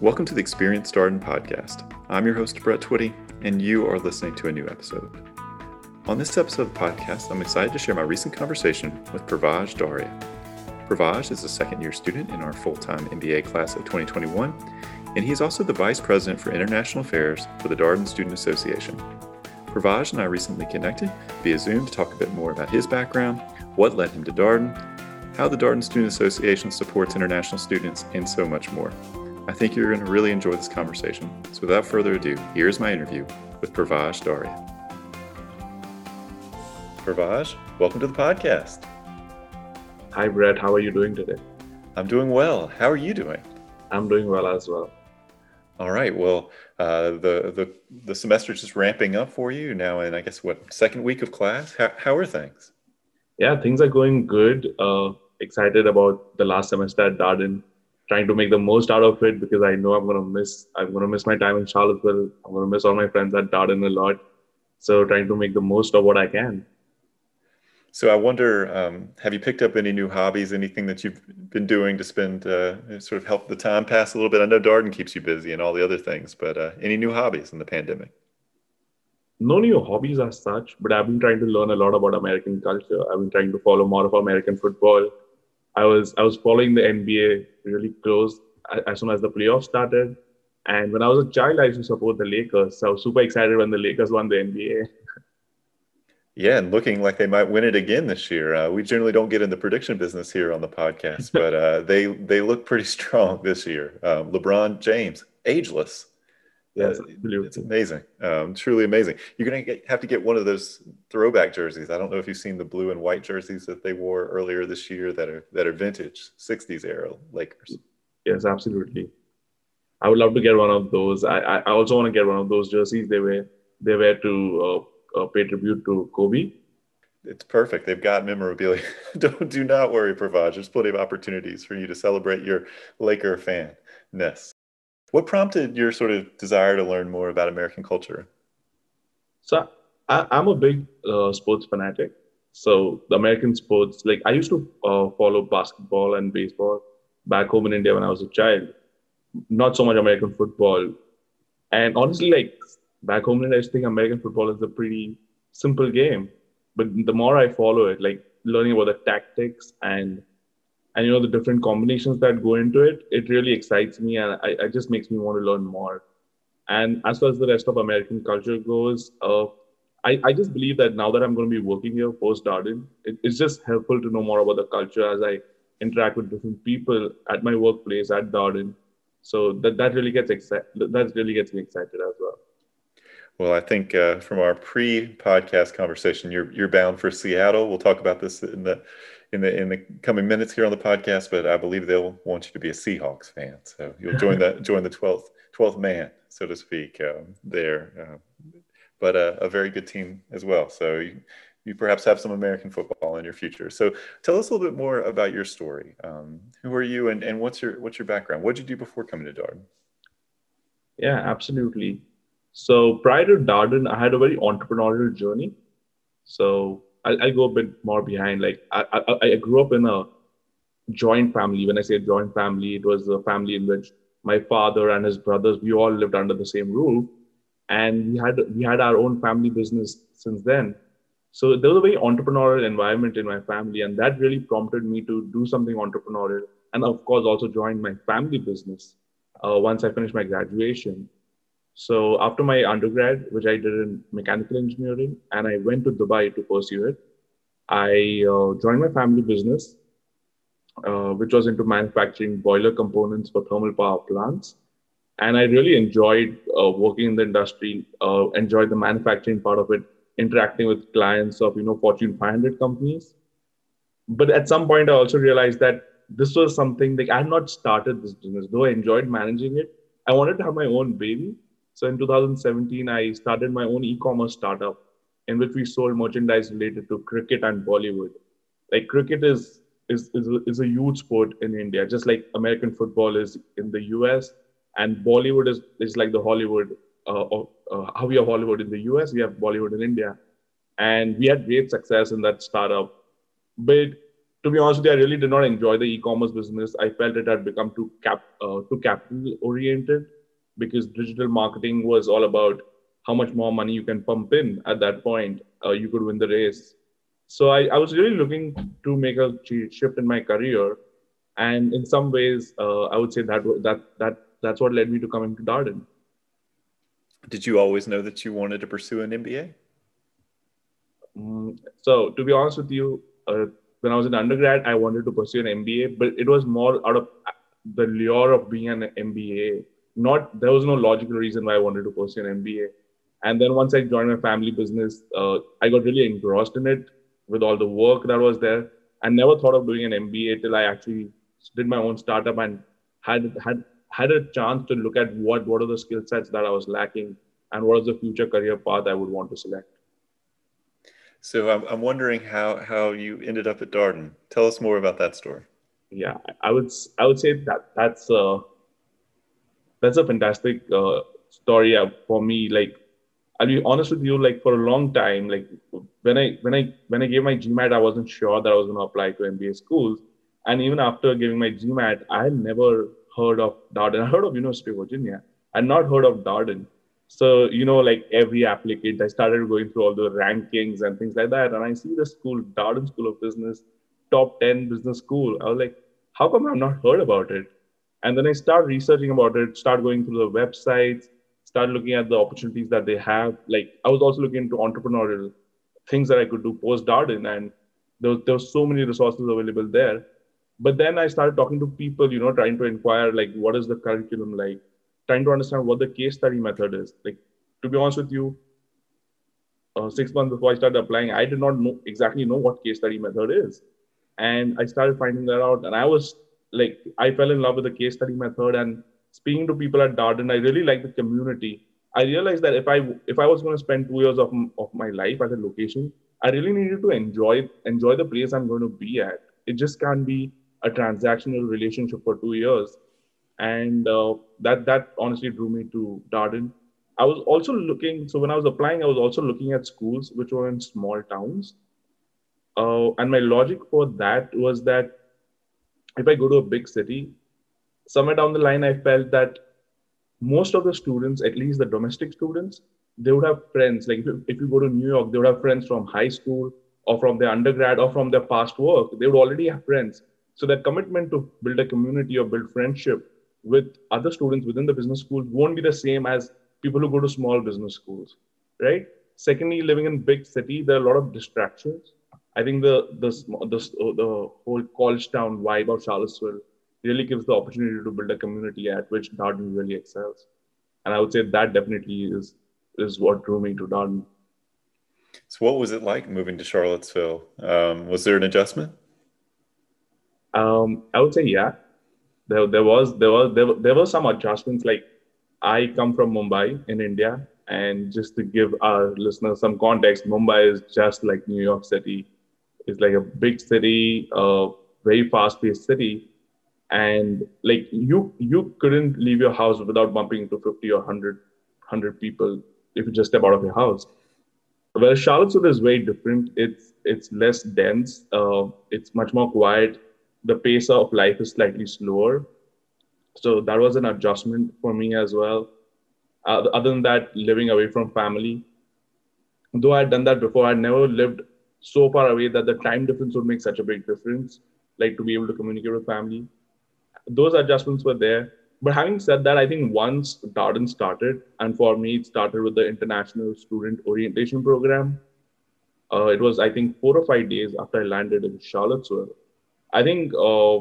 Welcome to the Experience Darden podcast. I'm your host, Brett Twitty, and you are listening to a new episode. On this episode of the podcast, I'm excited to share my recent conversation with Pravaj Daria. Pravaj is a second year student in our full time MBA class of 2021, and he is also the Vice President for International Affairs for the Darden Student Association. Pravaj and I recently connected via Zoom to talk a bit more about his background, what led him to Darden, how the Darden Student Association supports international students, and so much more. I think you're going to really enjoy this conversation. So, without further ado, here's my interview with Pravaj Daria. Pravaj, welcome to the podcast. Hi, Brett. How are you doing today? I'm doing well. How are you doing? I'm doing well as well. All right. Well, uh, the the the semester is just ramping up for you now, and I guess what second week of class. How how are things? Yeah, things are going good. Uh, excited about the last semester at Darden trying to make the most out of it because I know I'm gonna miss I'm gonna miss my time in Charlottesville. I'm gonna miss all my friends at Darden a lot. So trying to make the most of what I can. So I wonder, um, have you picked up any new hobbies? Anything that you've been doing to spend uh, sort of help the time pass a little bit? I know Darden keeps you busy and all the other things, but uh, any new hobbies in the pandemic? No new hobbies as such, but I've been trying to learn a lot about American culture. I've been trying to follow more of American football. I was I was following the NBA really close as soon as the playoffs started. And when I was a child, I used to support the Lakers. So I was super excited when the Lakers won the NBA. Yeah, and looking like they might win it again this year. Uh, we generally don't get in the prediction business here on the podcast, but uh, they they look pretty strong this year. Um, LeBron James, ageless. Yes, uh, it's amazing, um, truly amazing. You're gonna have to get one of those throwback jerseys. I don't know if you've seen the blue and white jerseys that they wore earlier this year that are that are vintage '60s era Lakers. Yes, absolutely. I would love to get one of those. I I also want to get one of those jerseys. They wear they wear to uh, uh, pay tribute to Kobe. It's perfect. They've got memorabilia. don't do not worry, Pravaj. There's plenty of opportunities for you to celebrate your Laker fanness. What prompted your sort of desire to learn more about American culture? So I, am a big uh, sports fanatic. So the American sports, like I used to uh, follow basketball and baseball back home in India when I was a child. Not so much American football. And honestly, like back home in India, I just think American football is a pretty simple game. But the more I follow it, like learning about the tactics and and you know the different combinations that go into it it really excites me and I, it just makes me want to learn more. And as far as the rest of american culture goes uh, I, I just believe that now that i'm going to be working here post darden it, it's just helpful to know more about the culture as i interact with different people at my workplace at darden. So that, that really gets excited that really gets me excited as well. Well, I think uh, from our pre-podcast conversation, you're you're bound for Seattle. We'll talk about this in the in the in the coming minutes here on the podcast, but I believe they'll want you to be a Seahawks fan. So you'll join the join the twelfth twelfth man, so to speak, um, there. Uh, but a, a, very good team as well. So you, you, perhaps have some American football in your future. So tell us a little bit more about your story. Um, who are you, and, and what's your what's your background? What did you do before coming to Darden? Yeah, absolutely. So prior to Darden, I had a very entrepreneurial journey. So I'll, I'll, go a bit more behind. Like I, I, I grew up in a joint family. When I say joint family, it was a family in which my father and his brothers we all lived under the same roof, and we had we had our own family business since then. So there was a very entrepreneurial environment in my family, and that really prompted me to do something entrepreneurial, and of course also join my family business uh, once I finished my graduation. So after my undergrad, which I did in mechanical engineering, and I went to Dubai to pursue it, I uh, joined my family business, uh, which was into manufacturing boiler components for thermal power plants. And I really enjoyed uh, working in the industry, uh, enjoyed the manufacturing part of it, interacting with clients of you know Fortune 500 companies. But at some point, I also realized that this was something like I had not started this business, though I enjoyed managing it. I wanted to have my own baby, so in 2017, I started my own e-commerce startup in which we sold merchandise related to cricket and Bollywood. Like cricket is is is a, is a huge sport in India, just like American football is in the US, and Bollywood is is like the Hollywood. Uh, uh, how we have Hollywood in the US, we have Bollywood in India, and we had great success in that startup. But to be honest with you, I really did not enjoy the e-commerce business. I felt it had become too cap uh, too capital oriented because digital marketing was all about how much more money you can pump in at that point. Uh, you could win the race. So I, I was really looking to make a shift in my career, and in some ways, uh, I would say that that that that's what led me to coming to Darden. Did you always know that you wanted to pursue an MBA? Mm, so to be honest with you, uh, when I was in undergrad, I wanted to pursue an MBA, but it was more out of the lure of being an MBA. Not there was no logical reason why I wanted to pursue an MBA. And then once I joined my family business, uh, I got really engrossed in it with all the work that was there. I never thought of doing an MBA till I actually did my own startup and had had had a chance to look at what what are the skill sets that I was lacking and what is the future career path I would want to select. So I'm, I'm wondering how, how you ended up at Darden. Tell us more about that story. Yeah, I would I would say that that's a that's a fantastic uh, story uh, for me. Like I'll be honest with you, like for a long time, like when I when I when I gave my GMAT, I wasn't sure that I was going to apply to MBA schools. And even after giving my GMAT, I had never heard of Darden. I heard of University of Virginia. I not heard of Darden. So, you know, like every applicant, I started going through all the rankings and things like that. And I see the school, Darden School of Business, top 10 business school. I was like, how come I've not heard about it? And then I start researching about it, start going through the websites, start looking at the opportunities that they have. Like I was also looking into entrepreneurial things that I could do post Darden. And there was, there so many resources available there. But then I started talking to people, you know, trying to inquire like what is the curriculum like? trying to understand what the case study method is. Like, to be honest with you, uh, six months before I started applying, I did not know exactly know what case study method is, and I started finding that out. And I was like, I fell in love with the case study method. And speaking to people at Darden, I really like the community. I realized that if I if I was going to spend two years of, of my life at a location, I really needed to enjoy enjoy the place I'm going to be at. It just can't be a transactional relationship for two years and uh, that that honestly drew me to Darden. I was also looking. So when I was applying, I was also looking at schools which were in small towns. Uh, and my logic for that was that if I go to a big city, somewhere down the line, I felt that most of the students, at least the domestic students, they would have friends. Like if you, if you go to New York, they would have friends from high school or from their undergrad or from their past work. They would already have friends. So that commitment to build a community or build friendship with other students within the business school won't be the same as people who go to small business schools, right? Secondly, living in big city, there are a lot of distractions. I think the the the, the whole college town vibe of Charlottesville really gives the opportunity to build a community at which Darden really excels, and I would say that definitely is is what drew me to Darden. So, what was it like moving to Charlottesville? Um, was there an adjustment? Um, I would say yeah there, there was there was there, there were some adjustments like i come from mumbai in india and just to give our listeners some context mumbai is just like new york city it's like a big city a very fast paced city. And like you you couldn't leave your house without bumping into 50 or 100 100 people if you just step out of your house. Well charlottesville is very different. It's it's less dense. Uh, it's much more quiet. The pace of life is slightly slower. So that was an adjustment for me as well. Uh, other than that, living away from family, though I had done that before, I'd never lived so far away that the time difference would make such a big difference, like to be able to communicate with family. Those adjustments were there. But having said that, I think once Darden started, and for me, it started with the International Student Orientation Program. Uh, it was, I think, four or five days after I landed in Charlottesville I think uh,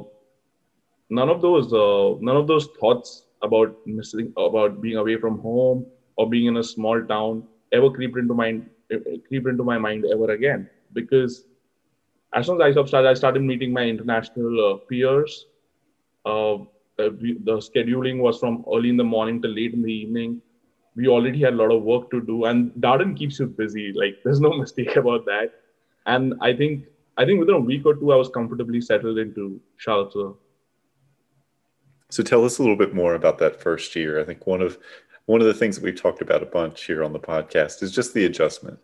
none of those uh, none of those thoughts about missing about being away from home or being in a small town ever creeped into my creeped into my mind ever again because as soon as I started, I started meeting my international uh, peers. Uh, the scheduling was from early in the morning to late in the evening. We already had a lot of work to do, and Darden keeps you busy. Like there's no mistake about that. And I think I think within a week or two, I was comfortably settled into Charlottesville. So tell us a little bit more about that first year. I think one of one of the things that we've talked about a bunch here on the podcast is just the adjustment.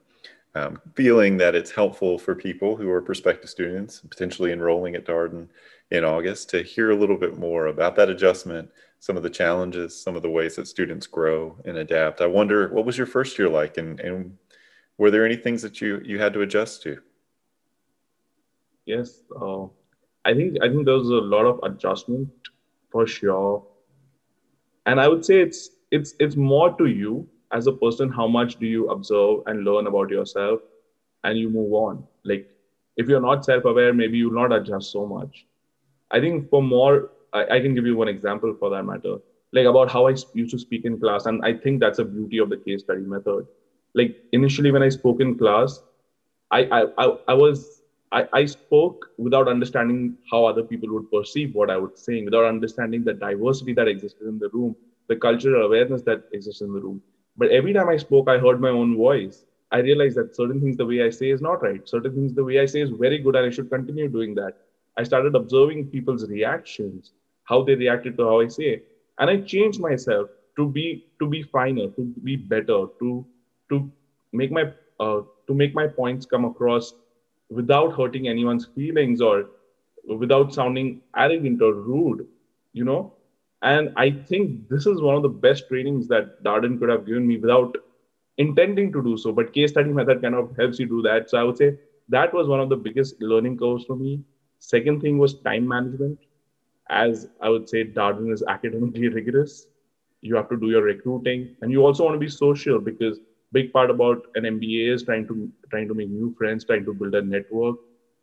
Um, feeling that it's helpful for people who are prospective students potentially enrolling at Darden in August to hear a little bit more about that adjustment, some of the challenges, some of the ways that students grow and adapt. I wonder what was your first year like and, and were there any things that you, you had to adjust to? Yes, uh, I think I think there was a lot of adjustment for sure, and I would say it's it's it's more to you as a person. How much do you observe and learn about yourself, and you move on. Like if you're not self-aware, maybe you'll not adjust so much. I think for more, I, I can give you one example for that matter, like about how I used to speak in class, and I think that's a beauty of the case study method. Like initially, when I spoke in class, I I I, I was I, I spoke without understanding how other people would perceive what I was saying, without understanding the diversity that existed in the room, the cultural awareness that exists in the room. But every time I spoke, I heard my own voice. I realized that certain things the way I say is not right. Certain things the way I say is very good, and I should continue doing that. I started observing people's reactions, how they reacted to how I say, and I changed myself to be to be finer, to be better, to to make my uh, to make my points come across without hurting anyone's feelings or without sounding arrogant or rude, you know. And I think this is one of the best trainings that Darden could have given me without intending to do so. But case study method kind of helps you do that. So I would say that was one of the biggest learning curves for me. Second thing was time management. As I would say, Darden is academically rigorous. You have to do your recruiting, and you also want to be social because big part about an MBA is trying to trying to make new friends, trying to build a network,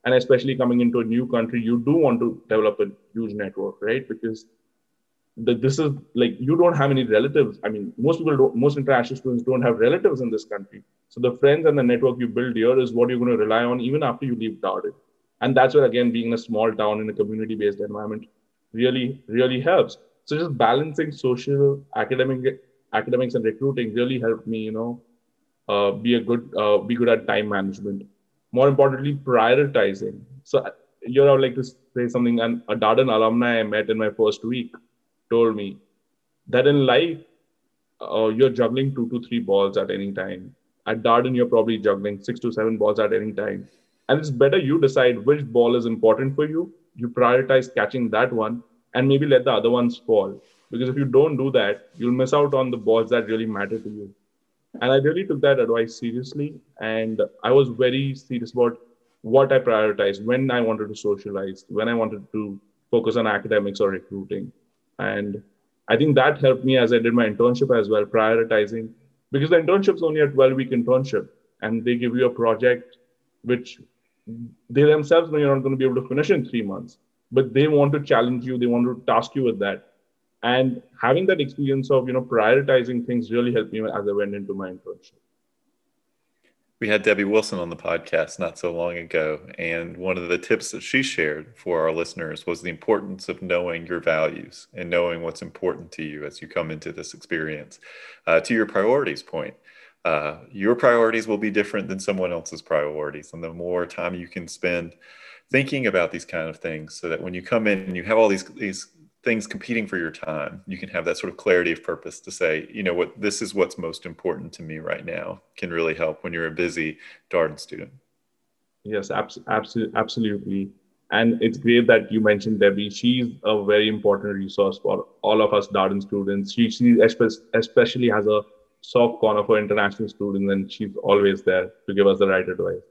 and especially coming into a new country, you do want to develop a huge network, right? Because the, this is like you don't have any relatives. I mean, most people, don't, most international students don't have relatives in this country. So the friends and the network you build here is what you're going to rely on even after you leave Darden. And that's where again, being in a small town in a community-based environment really, really helps. So just balancing social, academic, academics, and recruiting really helped me, you know, uh, be a good uh, be good at time management more importantly prioritizing so you know I would like to say something and a darden alumni i met in my first week told me that in life uh, you're juggling two to three balls at any time. At darden you're probably juggling six to seven balls at any time. And it's better you decide which ball is important for you. You prioritize catching that one and maybe let the other ones fall. Because if you don't do that you'll miss out on the balls that really matter to you. And I really took that advice seriously. And I was very serious about what I prioritized, when I wanted to socialize, when I wanted to focus on academics or recruiting. And I think that helped me as I did my internship as well, prioritizing, because the internship is only a 12 week internship and they give you a project which they themselves know you're not going to be able to finish in three months, but they want to challenge you, they want to task you with that. And having that experience of you know prioritizing things really helped me as i went into my internship we had debbie wilson on the podcast not so long ago and one of the tips that she shared for our listeners was the importance of knowing your values and knowing what's important to you as you come into this experience. Uh, to your priorities point uh, your priorities will be different than someone else's priorities and the more time you can spend thinking about these kind of things so that when you come in and you have all these these things competing for your time. You can have that sort of clarity of purpose to say you know what this is what's most important to me right now can really help when you're a busy darden student. Yes absolutely absolutely. And it's great that you mentioned debbie. She's a very important resource for all of us darden students. She, she especially has a soft corner for international students and she's always there to give us the right advice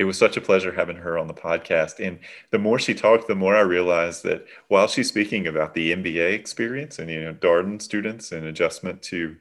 it was such a pleasure having her on the podcast. And the more she talked, the more I realized that while she's speaking about the MBA experience and you know Darden students and adjustment to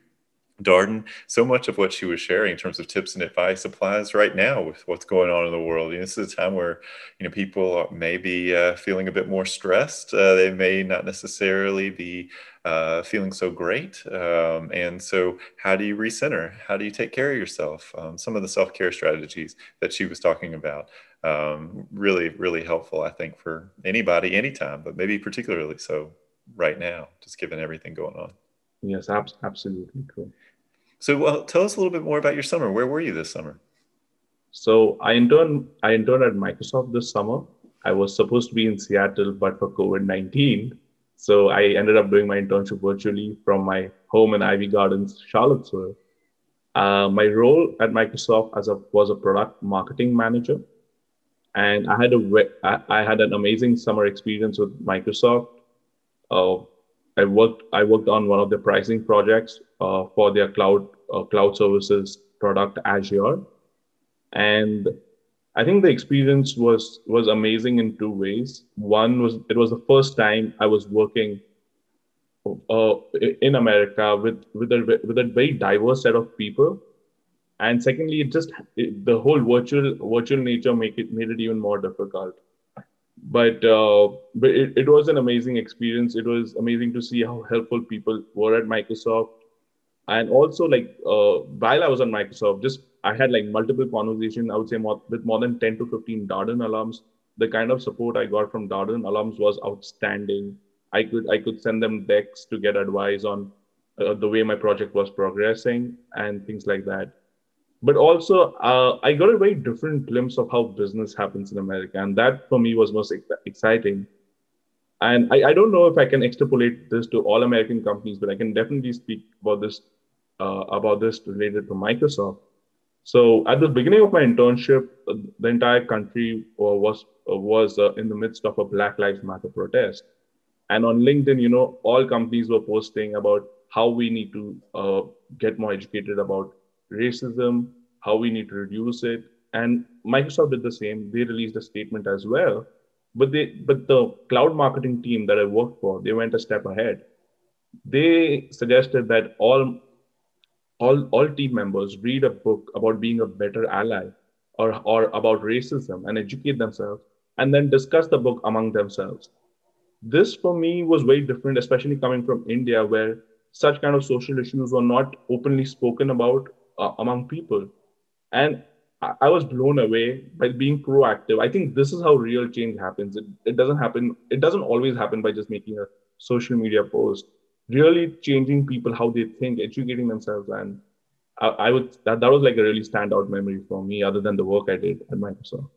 Darden, so much of what she was sharing in terms of tips and advice applies right now with what's going on in the world. You know, this is a time where you know people may be uh, feeling a bit more stressed. Uh, they may not necessarily be uh, feeling so great. Um, and so, how do you recenter? How do you take care of yourself? Um, some of the self care strategies that she was talking about. Um, really, really helpful, I think, for anybody, anytime, but maybe particularly so right now, just given everything going on. Yes, ab- absolutely. Cool. So, well, tell us a little bit more about your summer. Where were you this summer? So, I interned. I interned at Microsoft this summer. I was supposed to be in Seattle, but for COVID nineteen, so I ended up doing my internship virtually from my home in Ivy Gardens, Charlottesville. Uh, my role at Microsoft as a was a product marketing manager, and I had a I had an amazing summer experience with Microsoft. Uh, I worked I worked on one of the pricing projects uh, for their cloud uh, cloud services product Azure, and I think the experience was was amazing in two ways. One was it was the first time I was working uh, in America with with a with a very diverse set of people, and secondly, it just it, the whole virtual virtual nature make it made it even more difficult. But uh, but it, it was an amazing experience. It was amazing to see how helpful people were at Microsoft, and also like uh, while I was on Microsoft, just I had like multiple conversations. I would say more, with more than ten to fifteen Darden alums. The kind of support I got from Darden alums was outstanding I could I could send them decks to get advice on uh, the way my project was progressing and things like that. But also, uh, I got a very different glimpse of how business happens in America, and that for me was most ex- exciting. And I, I, don't know if I can extrapolate this to all American companies, but I can definitely speak about this uh, about this related to Microsoft. So at the beginning of my internship, uh, the entire country uh, was uh, was in the midst of a Black Lives Matter protest and on linkedin you know all companies were posting about how we need to uh, get more educated about racism how we need to reduce it and microsoft did the same. They released a statement as well but they but the cloud marketing team that i worked for they went a step ahead. They suggested that all all all team members read a book about being a better ally or or about racism and educate themselves and then discuss the book among themselves. This for me was very different, especially coming from India, where such kind of social issues were not openly spoken about uh, among people. And I, I, was blown away by being proactive. I think this is how real change happens. It, it doesn't happen, it doesn't always happen by just making a social media post. Really changing people how they think, educating themselves. And I, I would that, that was like a really standout memory for me, other than the work I did at Microsoft.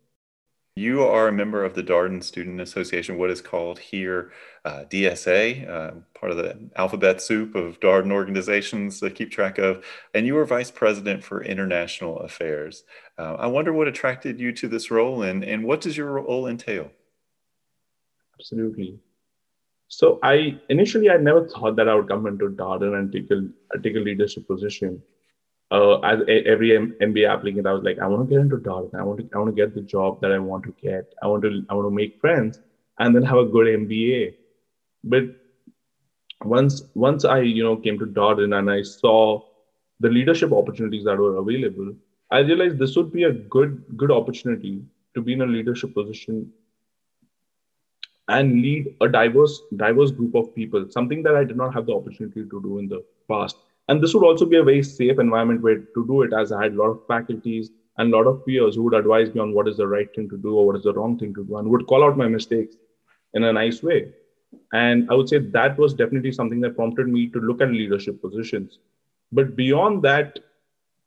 You are a member of the Darden Student Association, what is called here uh, DSA, uh, part of the alphabet soup of Darden organizations that keep track of, and you are vice president for international affairs. Uh, I wonder what attracted you to this role and, and what does your role entail? Absolutely. So I initially I never thought that I would come into Darden and take a, take a leadership position uh, as a, every MBA applicant, I was like, I want to get into Darden. I want to, I want to get the job that I want to get. I want to, I want to make friends and then have a good MBA. But once, once I, you know, came to Darden and I saw the leadership opportunities that were available, I realized this would be a good, good opportunity to be in a leadership position and lead a diverse, diverse group of people. Something that I did not have the opportunity to do in the past and this would also be a very safe environment where to do it, as I had a lot of faculties and a lot of peers who would advise me on what is the right thing to do or what is the wrong thing to do, and would call out my mistakes in a nice way. And I would say that was definitely something that prompted me to look at leadership positions. But beyond that,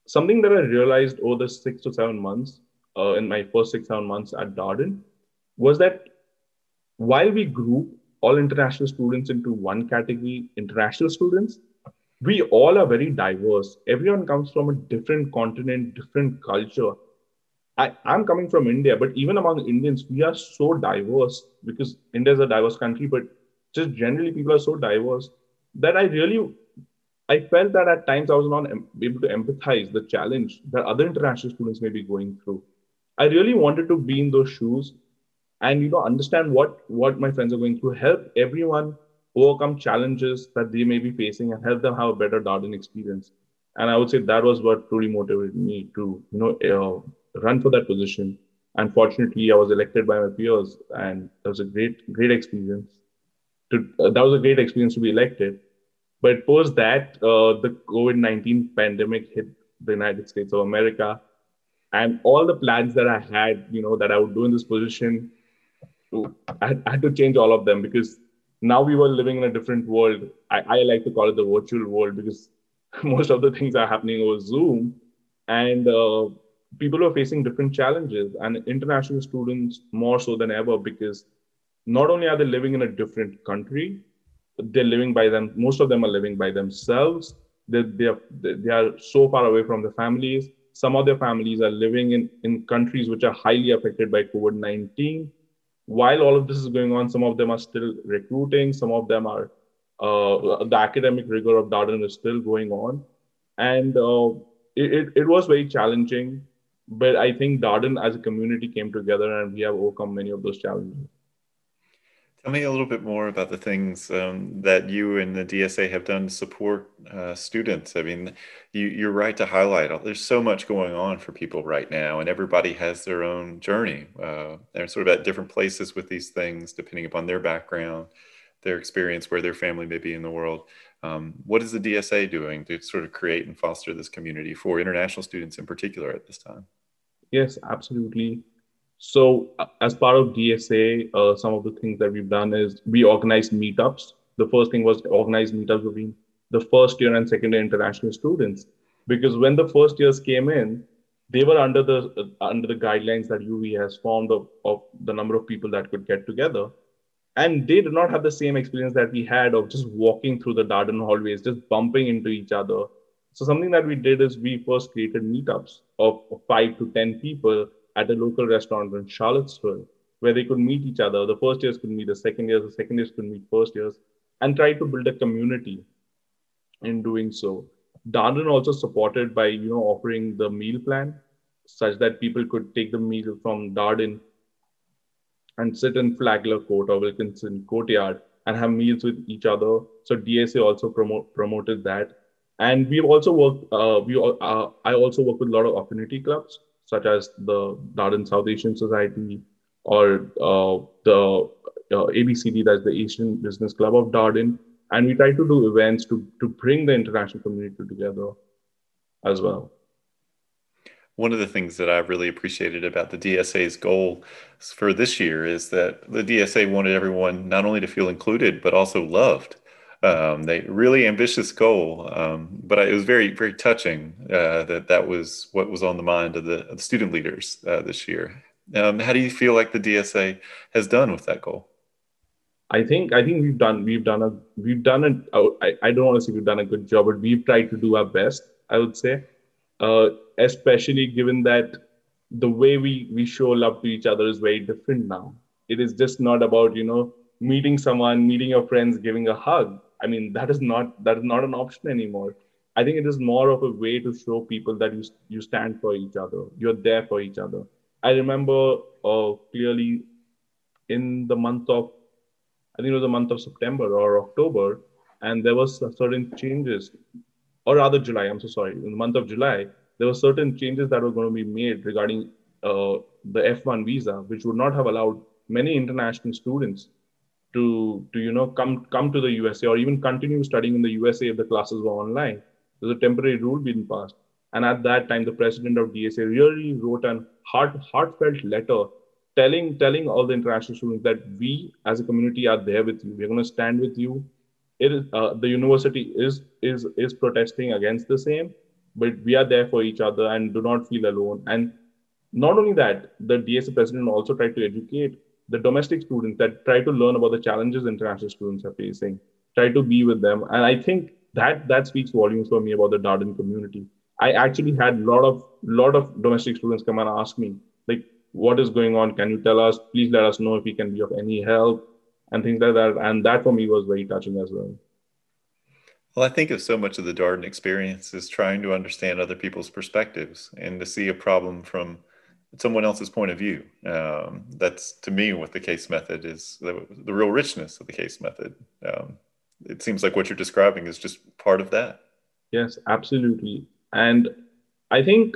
something that I realized over the six to seven months, uh, in my first six, seven months at Darden, was that while we group all international students into one category, international students, we all are very diverse. Everyone comes from a different continent, different culture. I, I'm coming from India, but even among Indians, we are so diverse because India is a diverse country, but just generally people are so diverse that I really I felt that at times I was not able to empathize the challenge that other international students may be going through. I really wanted to be in those shoes and you know understand what what my friends are going through, help everyone overcome challenges that they may be facing and help them have a better Darden experience. And I would say that was what truly motivated me to, you know, uh, run for that position. Unfortunately, I was elected by my peers, and that was a great, great experience. To uh, that was a great experience to be elected. But post that, uh, the COVID nineteen pandemic hit the United States of America, and all the plans that I had, you know, that I would do in this position, I had to change all of them because now we were living in a different world. I, I like to call it the virtual world because most of the things are happening over Zoom, and uh, people are facing different challenges, and international students more so than ever because not only are they living in a different country, they're living by them. Most of them are living by themselves, They, they, are, they are so far away from their families. Some of their families are living in, in countries which are highly affected by COVID 19. While all of this is going on, some of them are still recruiting, some of them are, uh, the academic rigor of Darden is still going on. And uh, it, it, it was very challenging but I think Darden as a community came together and we have overcome many of those challenges. Tell me a little bit more about the things um, that you and the DSA have done to support uh, students. I mean, you, are right to highlight. There's so much going on for people right now, and everybody has their own journey. Uh, they're sort of at different places with these things, depending upon their background, their experience, where their family may be in the world. Um, what is the DSA doing to sort of create and foster this community for international students in particular at this time? Yes, absolutely. So, as part of DSA, uh, some of the things that we've done is we organized meetups. The first thing was organized meetups between the first year and second year international students, because when the first years came in, they were under the uh, under the guidelines that UV has formed of, of the number of people that could get together, and they did not have the same experience that we had of just walking through the Darden hallways, just bumping into each other. So something that we did is we first created meetups of five to ten people at a local restaurant in Charlottesville where they could meet each other. The first years could meet the second years, the second years could meet first years, and try to build a community in doing so. Darden also supported by you know offering the meal plan such that people could take the meal from Darden and sit in Flagler Court or Wilkinson Courtyard and have meals with each other. So DSA also promote, promoted that. And we've also worked, uh, we, uh, I also work with a lot of affinity clubs such as the Darden South Asian Society or uh, the uh, ABCD, that's the Asian Business Club of Darden. And we try to do events to, to bring the international community together as well. One of the things that I've really appreciated about the DSA's goal for this year is that the DSA wanted everyone not only to feel included, but also loved um, they really ambitious goal, um, but it was very very touching uh, that that was what was on the mind of the, of the student leaders uh, this year. Um, how do you feel like the DSA has done with that goal? I think I think we've done we've done a we've done. Oh, I, I don't want to say we've done a good job, but we've tried to do our best. I would say, uh, especially given that the way we we show love to each other is very different now. It is just not about you know meeting someone, meeting your friends, giving a hug I mean, that is not that is not an option anymore. I think it is more of a way to show people that you you stand for each other. You're there for each other. I remember uh, clearly in the month of, I think it was the month of September or October, and there was certain changes, or rather July. I'm so sorry. In the month of July, there were certain changes that were going to be made regarding uh, the F1 visa, which would not have allowed many international students to to you know come come to the USA or even continue studying in the USA if the classes were online. There's a temporary rule being passed, and at that time, the president of DSA really wrote an heart heartfelt letter telling telling all the international students that we as a community are there with you. We're going to stand with you. It is uh, the university is is is protesting against the same, but we are there for each other and do not feel alone. And not only that, the DSA president also tried to educate the domestic students that try to learn about the challenges international students are facing, try to be with them. And I think that that speaks volumes for me about the Darden community. I actually had a lot of lot of domestic students come and ask me, like, what is going on? Can you tell us? Please let us know if we can be of any help and things like that. And that for me was very touching as well. Well, I think of so much of the Darden experience is trying to understand other people's perspectives and to see a problem from someone else's point of view. Um, that's to me what the case method is the, the real richness of the case method. Um, it seems like what you're describing is just part of that. Yes, absolutely. And I think,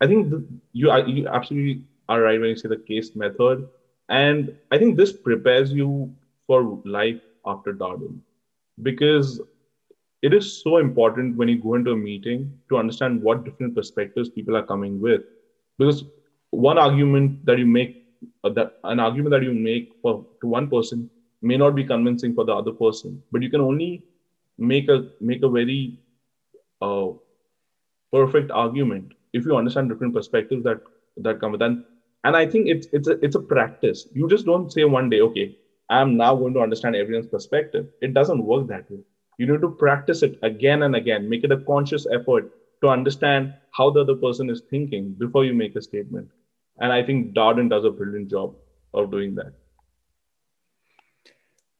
I think the, you are, you absolutely are right when you say the case method. And I think this prepares you for life after Darden because it is so important when you go into a meeting to understand what different perspectives people are coming with because one argument that you make uh, that an argument that you make for to one person may not be convincing for the other person but you can only make a make a very uh, perfect argument if you understand different perspectives that that come with that and i think it's it's a it's a practice you just don't say one day okay i'm now going to understand everyone's perspective it doesn't work that way You need to practice it again and again. Make it a conscious effort to understand how the other person is thinking before you make a statement. And I think Darden does a brilliant job of doing that.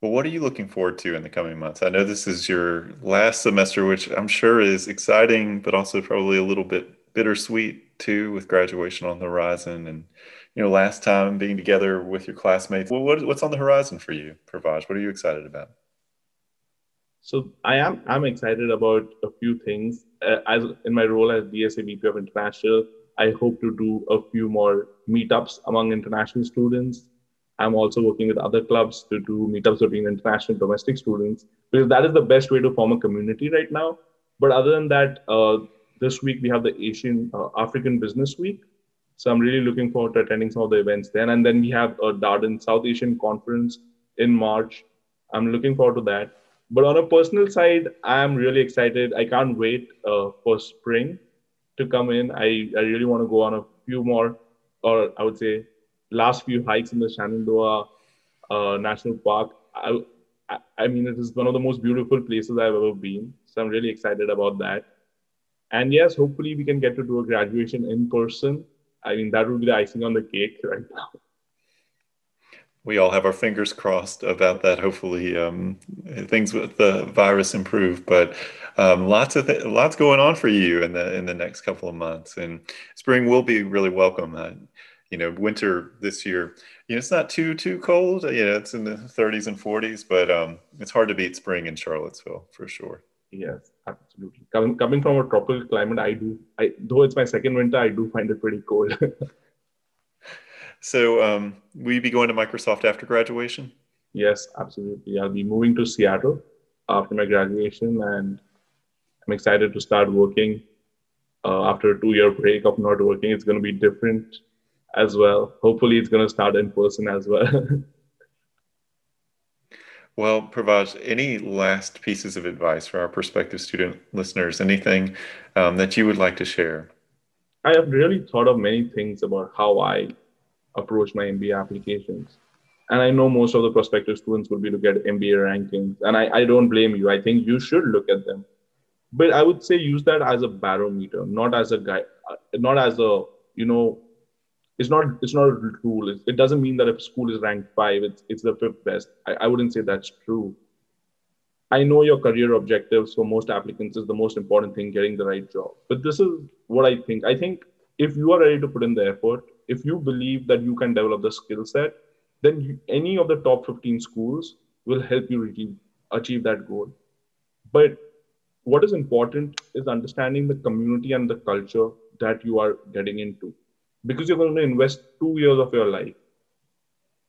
Well, what are you looking forward to in the coming months? I know this is your last semester, which I'm sure is exciting, but also probably a little bit bittersweet too, with graduation on the horizon and you know last time being together with your classmates. Well, what, what's on the horizon for you, Pravaj? What are you excited about? So I am I'm excited about a few things. Uh, as in my role as DSA VP of International, I hope to do a few more meetups among international students I'm also working with other clubs to do meetups between international and domestic students because that is the best way to form a community right now. But other than that, uh, this week we have the Asian uh, African Business Week. So I'm really looking forward to attending some of the events then. And then we have a Darden South Asian Conference in March. I'm looking forward to that. But on a personal side, I'm really excited. I can't wait uh, for spring to come in. I, I really want to go on a few more, or I would say last few hikes in the Shenandoah uh, National Park. I, I mean, it is one of the most beautiful places I've ever been. So I'm really excited about that. And yes, hopefully we can get to do a graduation in person. I mean, that would be the icing on the cake right now. We all have our fingers crossed about that. Hopefully, um, things with the virus improve. But um, lots of th- lots going on for you in the in the next couple of months, and spring will be really welcome. Uh, you know, winter this year, you know, it's not too too cold. You know, it's in the 30s and 40s, but um, it's hard to beat spring in Charlottesville for sure. Yes, absolutely. Coming coming from a tropical climate, I do. I though it's my second winter, I do find it pretty cold. so, um, will you be going to Microsoft after graduation? Yes, absolutely. I'll be moving to Seattle after my graduation, and I'm excited to start working. Uh, after a two-year break of not working, it's going to be different as well. Hopefully, it's going to start in person as well. well, Pravaj, any last pieces of advice for our prospective student listeners? Anything um, that you would like to share? I have really thought of many things about how I approach my MBA applications. And I know most of the prospective students will be look at MBA rankings. And I, I don't blame you. I think you should look at them. But I would say use that as a barometer, not as a guy, uh, not as a, you know, it's not it's not a rule. It, it doesn't mean that if school is ranked five, it's it's the fifth best. I, I wouldn't say that's true. I know your career objectives for most applicants is the most important thing, getting the right job. But this is what I think. I think if you are ready to put in the effort, if you believe that you can develop the skill set, then you, any of the top 15 schools will help you achieve, achieve that goal. But what is important is understanding the community and the culture that you are getting into because you're going to invest two years of your life.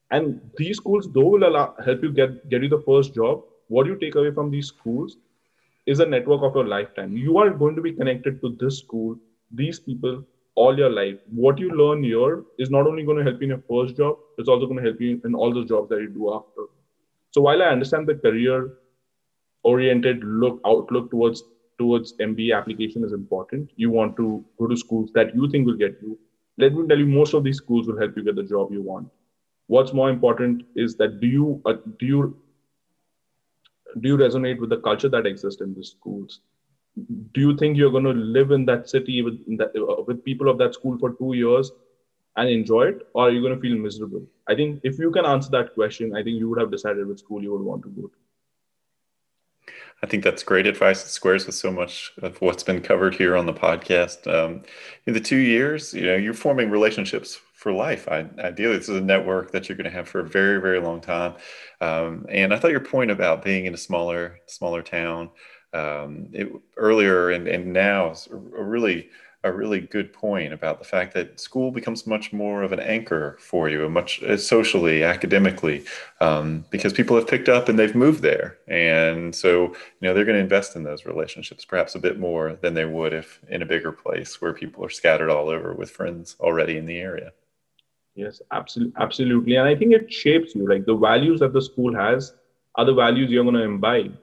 And these schools, though, will allow, help you get, get you the first job. What you take away from these schools is a network of your lifetime. You are going to be connected to this school, these people, all your life. What you learn here is not only going to help you in your first job, it's also going to help you in all the jobs that you do after. So while I understand the career oriented look outlook towards towards MBA application is important, you want to go to schools that you think will get you let me tell you, most of these schools will help you get the job you want. What's more important is that do you uh, do you do you resonate with the culture that exists in these schools? Do you think you're going to live in that city with that, uh, with people of that school for two years and enjoy it, or are you going to feel miserable? I think if you can answer that question, I think you would have decided which school you would want to go to. I think that's great advice. It squares with so much of what's been covered here on the podcast. Um, in the two years, you know, you're forming relationships for life. I, ideally, this is a network that you're going to have for a very, very long time. Um, and I thought your point about being in a smaller, smaller town um, it, earlier and, and now a really a really good point about the fact that school becomes much more of an anchor for you, and much uh, socially, academically, um, because people have picked up and they've moved there, and so you know they're going to invest in those relationships perhaps a bit more than they would if in a bigger place where people are scattered all over with friends already in the area. Yes, absolutely, absolutely, and I think it shapes you. Like the values that the school has are the values you're going to imbibe,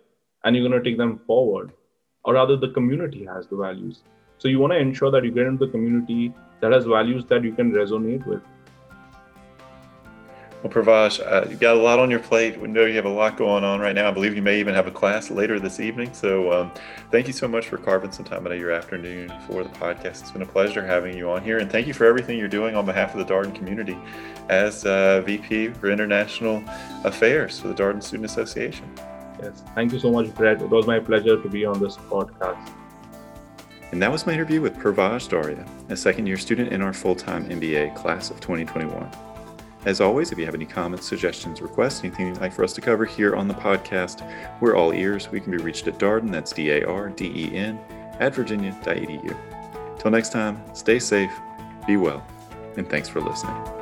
and you're going to take them forward, or rather, the community has the values so you want to ensure that you get into the community that has values that you can resonate with. Well, Pravaj, uh, you've got a lot on your plate. We know you have a lot going on right now. I believe you may even have a class later this evening. So, um, thank you so much for carving some time out of your afternoon for the podcast. It's been a pleasure having you on here. And thank you for everything you're doing on behalf of the Darden community as uh, VP for International Affairs for the Darden Student Association. Yes, thank you so much, Brett. It was my pleasure to be on this podcast. And that was my interview with Pravaj Daria, a second year student in our full time MBA class of 2021. As always, if you have any comments, suggestions, requests, anything you'd like for us to cover here on the podcast, we're all ears. We can be reached at Darden, that's D A R D E N, at virginia.edu. Till next time, stay safe, be well, and thanks for listening.